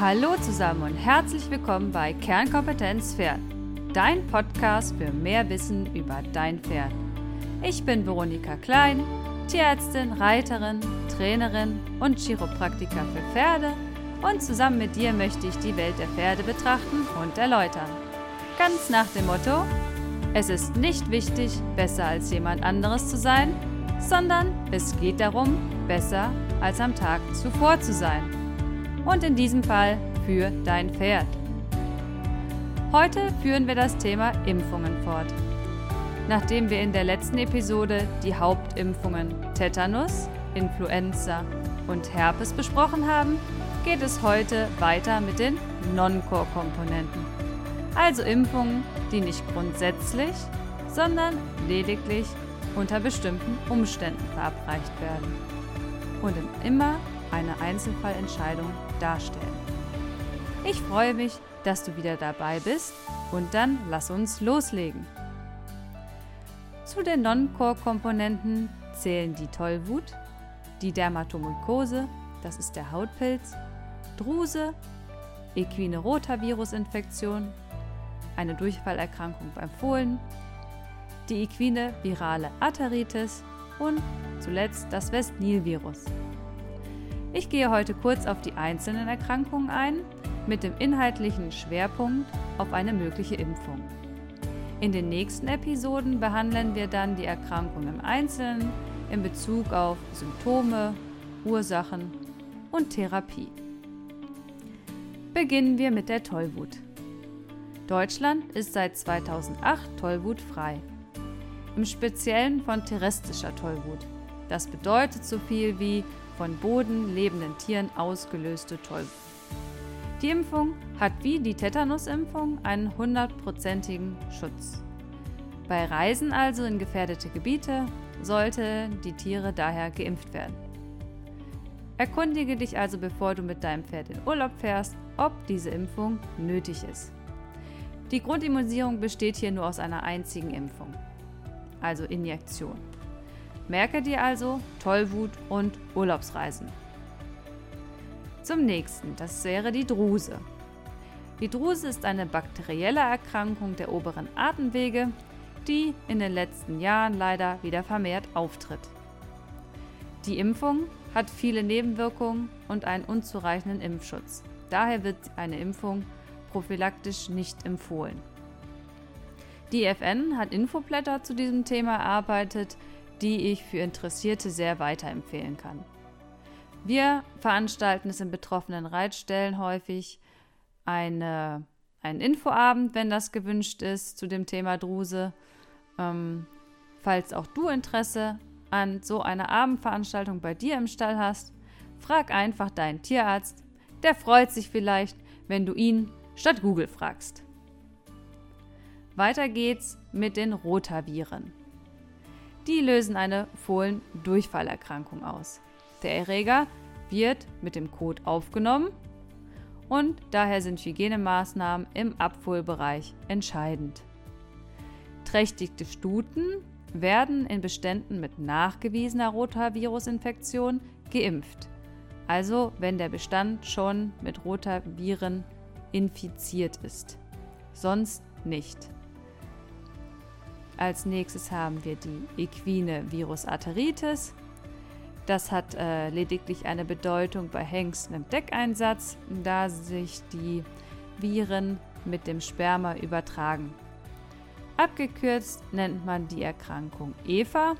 Hallo zusammen und herzlich willkommen bei Kernkompetenz Pferd, dein Podcast für mehr Wissen über dein Pferd. Ich bin Veronika Klein, Tierärztin, Reiterin, Trainerin und Chiropraktiker für Pferde und zusammen mit dir möchte ich die Welt der Pferde betrachten und erläutern. Ganz nach dem Motto, es ist nicht wichtig, besser als jemand anderes zu sein, sondern es geht darum, besser als am Tag zuvor zu sein. Und in diesem Fall für dein Pferd. Heute führen wir das Thema Impfungen fort. Nachdem wir in der letzten Episode die Hauptimpfungen Tetanus, Influenza und Herpes besprochen haben, geht es heute weiter mit den Non-Core-Komponenten. Also Impfungen, die nicht grundsätzlich, sondern lediglich unter bestimmten Umständen verabreicht werden und immer eine Einzelfallentscheidung darstellen. Ich freue mich, dass du wieder dabei bist und dann lass uns loslegen. Zu den Non-Core-Komponenten zählen die Tollwut, die Dermatomykose, das ist der Hautpilz, Druse, equine Rotavirus-Infektion, eine Durchfallerkrankung beim Fohlen, die equine virale Arteritis und zuletzt das West-Nil-Virus. Ich gehe heute kurz auf die einzelnen Erkrankungen ein, mit dem inhaltlichen Schwerpunkt auf eine mögliche Impfung. In den nächsten Episoden behandeln wir dann die Erkrankung im Einzelnen in Bezug auf Symptome, Ursachen und Therapie. Beginnen wir mit der Tollwut. Deutschland ist seit 2008 tollwutfrei. Im Speziellen von terrestischer Tollwut. Das bedeutet so viel wie von Boden lebenden Tieren ausgelöste Tollwut. Die Impfung hat wie die Tetanusimpfung einen hundertprozentigen Schutz. Bei Reisen also in gefährdete Gebiete sollten die Tiere daher geimpft werden. Erkundige dich also, bevor du mit deinem Pferd in Urlaub fährst, ob diese Impfung nötig ist. Die Grundimmunisierung besteht hier nur aus einer einzigen Impfung, also Injektion. Merke dir also Tollwut und Urlaubsreisen. Zum nächsten, das wäre die Druse. Die Druse ist eine bakterielle Erkrankung der oberen Atemwege, die in den letzten Jahren leider wieder vermehrt auftritt. Die Impfung hat viele Nebenwirkungen und einen unzureichenden Impfschutz. Daher wird eine Impfung prophylaktisch nicht empfohlen. Die FN hat Infoblätter zu diesem Thema erarbeitet, die ich für Interessierte sehr weiterempfehlen kann. Wir veranstalten es in betroffenen Reitstellen häufig eine, einen Infoabend, wenn das gewünscht ist, zu dem Thema Druse. Ähm, falls auch du Interesse an so einer Abendveranstaltung bei dir im Stall hast, frag einfach deinen Tierarzt. Der freut sich vielleicht, wenn du ihn statt Google fragst. Weiter geht's mit den Rotaviren. Die lösen eine Fohlen-Durchfallerkrankung aus. Der Erreger wird mit dem Kot aufgenommen und daher sind Hygienemaßnahmen im Abfuhrbereich entscheidend. Trächtigte Stuten werden in Beständen mit nachgewiesener Rotavirusinfektion geimpft. Also wenn der Bestand schon mit Rotaviren infiziert ist. Sonst nicht. Als nächstes haben wir die equine Virusarteritis. Das hat äh, lediglich eine Bedeutung bei Hengsten im Deckeinsatz, da sich die Viren mit dem Sperma übertragen. Abgekürzt nennt man die Erkrankung Eva.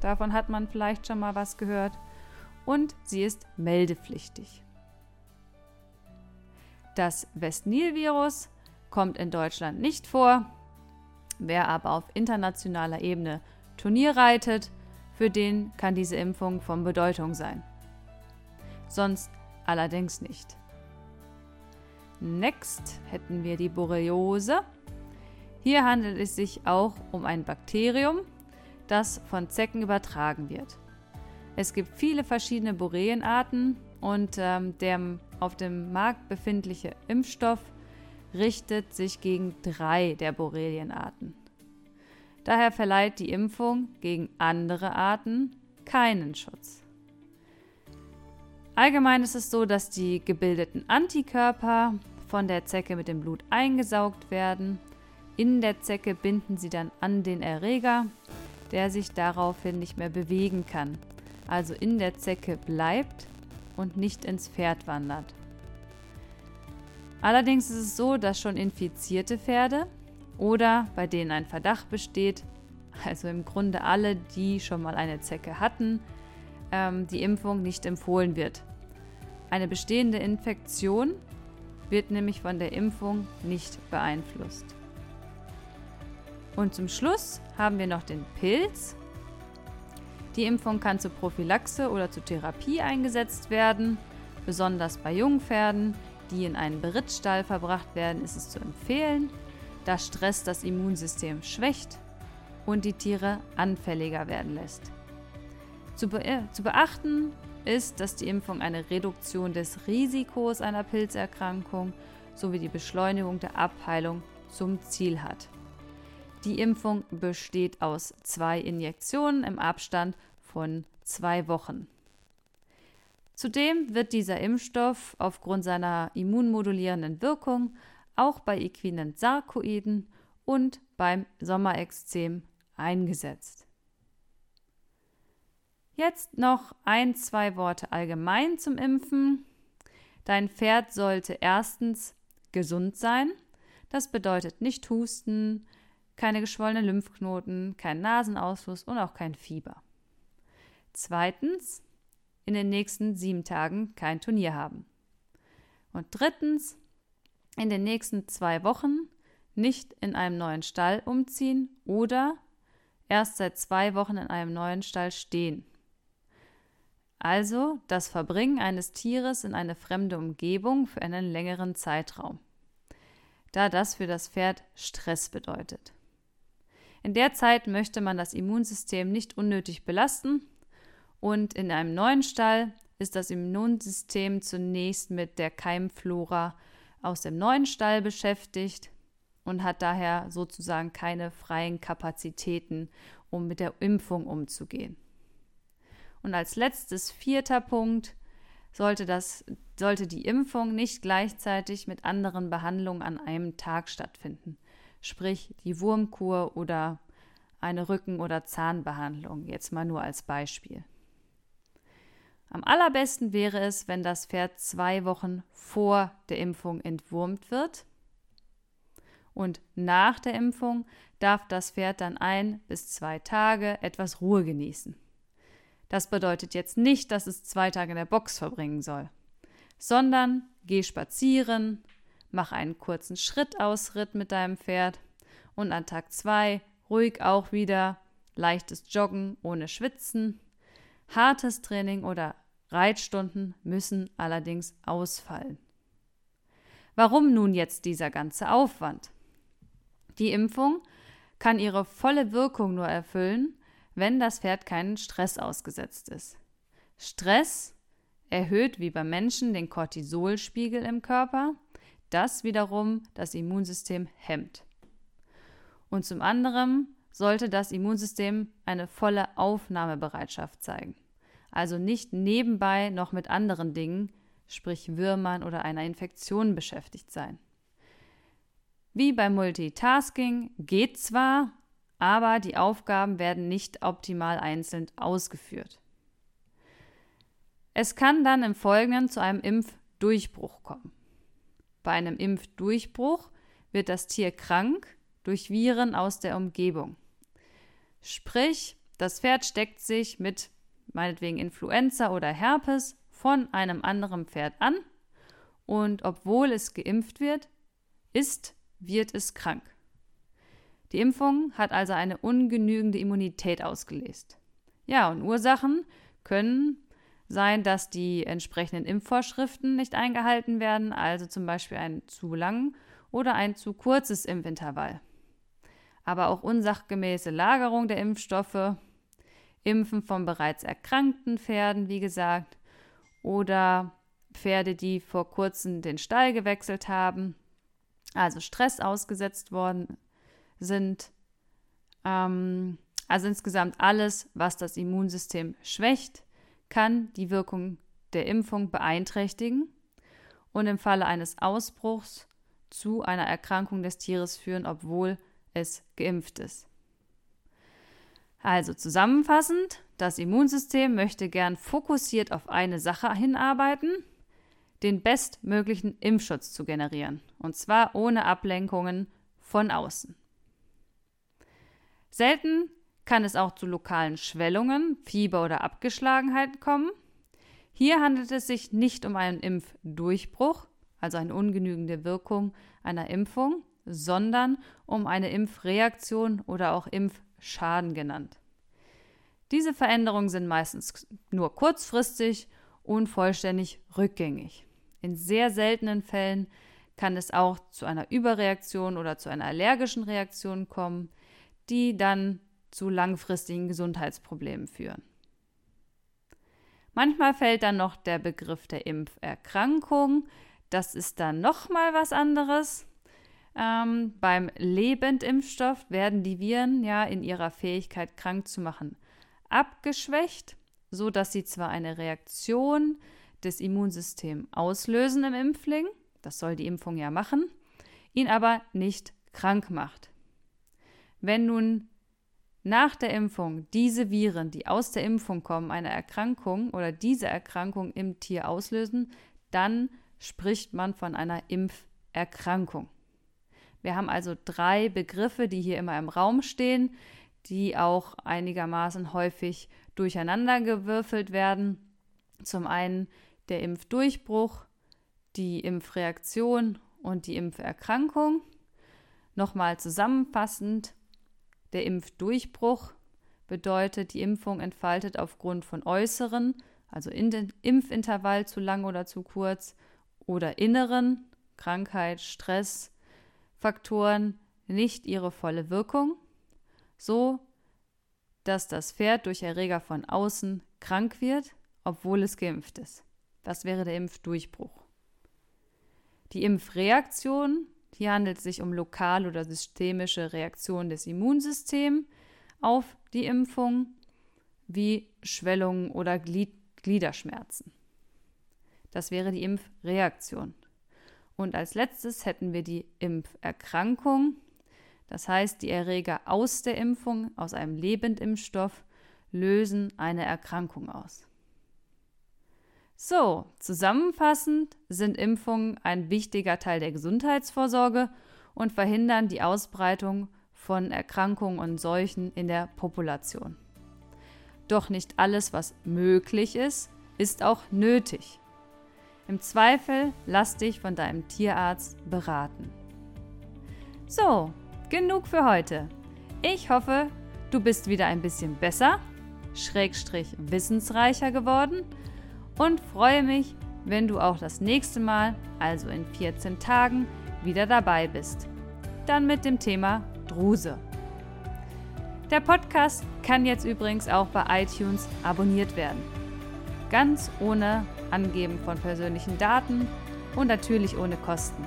Davon hat man vielleicht schon mal was gehört. Und sie ist meldepflichtig. Das West-Nil-Virus kommt in Deutschland nicht vor, Wer aber auf internationaler Ebene Turnier reitet, für den kann diese Impfung von Bedeutung sein. Sonst allerdings nicht. Next hätten wir die Borreliose. Hier handelt es sich auch um ein Bakterium, das von Zecken übertragen wird. Es gibt viele verschiedene Borrelienarten und ähm, der auf dem Markt befindliche Impfstoff richtet sich gegen drei der Borrelienarten. Daher verleiht die Impfung gegen andere Arten keinen Schutz. Allgemein ist es so, dass die gebildeten Antikörper von der Zecke mit dem Blut eingesaugt werden. In der Zecke binden sie dann an den Erreger, der sich daraufhin nicht mehr bewegen kann, also in der Zecke bleibt und nicht ins Pferd wandert. Allerdings ist es so, dass schon infizierte Pferde oder bei denen ein Verdacht besteht, also im Grunde alle, die schon mal eine Zecke hatten, ähm, die Impfung nicht empfohlen wird. Eine bestehende Infektion wird nämlich von der Impfung nicht beeinflusst. Und zum Schluss haben wir noch den Pilz. Die Impfung kann zur Prophylaxe oder zur Therapie eingesetzt werden. Besonders bei Jungpferden, die in einen Berittstall verbracht werden, ist es zu empfehlen, da Stress das Immunsystem schwächt und die Tiere anfälliger werden lässt. Zu, be zu beachten ist, dass die Impfung eine Reduktion des Risikos einer Pilzerkrankung sowie die Beschleunigung der Abheilung zum Ziel hat. Die Impfung besteht aus zwei Injektionen im Abstand von zwei Wochen. Zudem wird dieser Impfstoff aufgrund seiner immunmodulierenden Wirkung auch bei equinen Sarkoiden und beim Sommerexzem eingesetzt. Jetzt noch ein, zwei Worte allgemein zum Impfen. Dein Pferd sollte erstens gesund sein. Das bedeutet nicht husten, keine geschwollenen Lymphknoten, kein Nasenausfluss und auch kein Fieber. Zweitens, in den nächsten sieben Tagen kein Turnier haben. Und drittens, in den nächsten zwei Wochen nicht in einem neuen Stall umziehen oder erst seit zwei Wochen in einem neuen Stall stehen. Also das Verbringen eines Tieres in eine fremde Umgebung für einen längeren Zeitraum, da das für das Pferd Stress bedeutet. In der Zeit möchte man das Immunsystem nicht unnötig belasten und in einem neuen Stall ist das Immunsystem zunächst mit der Keimflora aus dem neuen Stall beschäftigt und hat daher sozusagen keine freien Kapazitäten, um mit der Impfung umzugehen. Und als letztes vierter Punkt sollte, das, sollte die Impfung nicht gleichzeitig mit anderen Behandlungen an einem Tag stattfinden, sprich die Wurmkur oder eine Rücken- oder Zahnbehandlung, jetzt mal nur als Beispiel. Am allerbesten wäre es, wenn das Pferd zwei Wochen vor der Impfung entwurmt wird. Und nach der Impfung darf das Pferd dann ein bis zwei Tage etwas Ruhe genießen. Das bedeutet jetzt nicht, dass es zwei Tage in der Box verbringen soll, sondern geh spazieren, mach einen kurzen Schrittausritt mit deinem Pferd und an Tag zwei ruhig auch wieder leichtes Joggen ohne Schwitzen Hartes Training oder Reitstunden müssen allerdings ausfallen. Warum nun jetzt dieser ganze Aufwand? Die Impfung kann ihre volle Wirkung nur erfüllen, wenn das Pferd keinen Stress ausgesetzt ist. Stress erhöht wie beim Menschen den Cortisolspiegel im Körper, das wiederum das Immunsystem hemmt. Und zum anderen sollte das Immunsystem eine volle Aufnahmebereitschaft zeigen. Also nicht nebenbei noch mit anderen Dingen, sprich Würmern oder einer Infektion beschäftigt sein. Wie beim Multitasking geht zwar, aber die Aufgaben werden nicht optimal einzeln ausgeführt. Es kann dann im Folgenden zu einem Impfdurchbruch kommen. Bei einem Impfdurchbruch wird das Tier krank durch Viren aus der Umgebung. Sprich, das Pferd steckt sich mit meinetwegen Influenza oder Herpes von einem anderen Pferd an und obwohl es geimpft wird, ist, wird es krank. Die Impfung hat also eine ungenügende Immunität ausgelöst. Ja, und Ursachen können sein, dass die entsprechenden Impfvorschriften nicht eingehalten werden, also zum Beispiel ein zu lang oder ein zu kurzes Impfintervall aber auch unsachgemäße Lagerung der Impfstoffe, Impfen von bereits erkrankten Pferden, wie gesagt, oder Pferde, die vor kurzem den Stall gewechselt haben, also Stress ausgesetzt worden sind. Ähm, also insgesamt alles, was das Immunsystem schwächt, kann die Wirkung der Impfung beeinträchtigen und im Falle eines Ausbruchs zu einer Erkrankung des Tieres führen, obwohl es geimpft ist. Also zusammenfassend, das Immunsystem möchte gern fokussiert auf eine Sache hinarbeiten, den bestmöglichen Impfschutz zu generieren, und zwar ohne Ablenkungen von außen. Selten kann es auch zu lokalen Schwellungen, Fieber oder Abgeschlagenheit kommen. Hier handelt es sich nicht um einen Impfdurchbruch, also eine ungenügende Wirkung einer Impfung, sondern um eine Impfreaktion oder auch Impfschaden genannt. Diese Veränderungen sind meistens nur kurzfristig und vollständig rückgängig. In sehr seltenen Fällen kann es auch zu einer Überreaktion oder zu einer allergischen Reaktion kommen, die dann zu langfristigen Gesundheitsproblemen führen. Manchmal fällt dann noch der Begriff der Impferkrankung. Das ist dann nochmal was anderes. Ähm, beim Lebendimpfstoff werden die Viren ja in ihrer Fähigkeit, krank zu machen, abgeschwächt, so dass sie zwar eine Reaktion des Immunsystems auslösen im Impfling, das soll die Impfung ja machen, ihn aber nicht krank macht. Wenn nun nach der Impfung diese Viren, die aus der Impfung kommen, eine Erkrankung oder diese Erkrankung im Tier auslösen, dann spricht man von einer Impferkrankung. Wir haben also drei Begriffe, die hier immer im Raum stehen, die auch einigermaßen häufig durcheinandergewürfelt werden. Zum einen der Impfdurchbruch, die Impfreaktion und die Impferkrankung. Nochmal zusammenfassend, der Impfdurchbruch bedeutet, die Impfung entfaltet aufgrund von äußeren, also Impfintervall zu lang oder zu kurz, oder inneren, Krankheit, Stress, Faktoren nicht ihre volle Wirkung, so dass das Pferd durch Erreger von außen krank wird, obwohl es geimpft ist. Das wäre der Impfdurchbruch. Die Impfreaktion, hier handelt es sich um lokale oder systemische Reaktionen des Immunsystems auf die Impfung, wie Schwellungen oder Glied Gliederschmerzen. Das wäre die Impfreaktion. Und als letztes hätten wir die Impferkrankung. Das heißt, die Erreger aus der Impfung, aus einem Lebendimpfstoff, lösen eine Erkrankung aus. So, zusammenfassend sind Impfungen ein wichtiger Teil der Gesundheitsvorsorge und verhindern die Ausbreitung von Erkrankungen und Seuchen in der Population. Doch nicht alles, was möglich ist, ist auch nötig. Im Zweifel lass dich von deinem Tierarzt beraten. So, genug für heute. Ich hoffe, du bist wieder ein bisschen besser, schrägstrich wissensreicher geworden und freue mich, wenn du auch das nächste Mal, also in 14 Tagen, wieder dabei bist. Dann mit dem Thema Druse. Der Podcast kann jetzt übrigens auch bei iTunes abonniert werden. Ganz ohne Angeben von persönlichen Daten und natürlich ohne Kosten.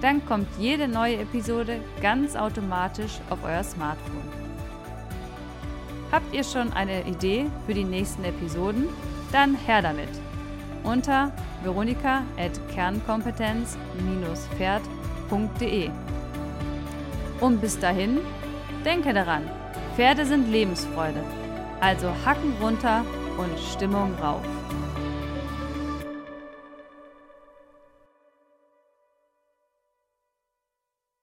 Dann kommt jede neue Episode ganz automatisch auf euer Smartphone. Habt ihr schon eine Idee für die nächsten Episoden? Dann her damit unter veronika.kernkompetenz-pferd.de. Und bis dahin, denke daran, Pferde sind Lebensfreude. Also Hacken runter und Stimmung rauf.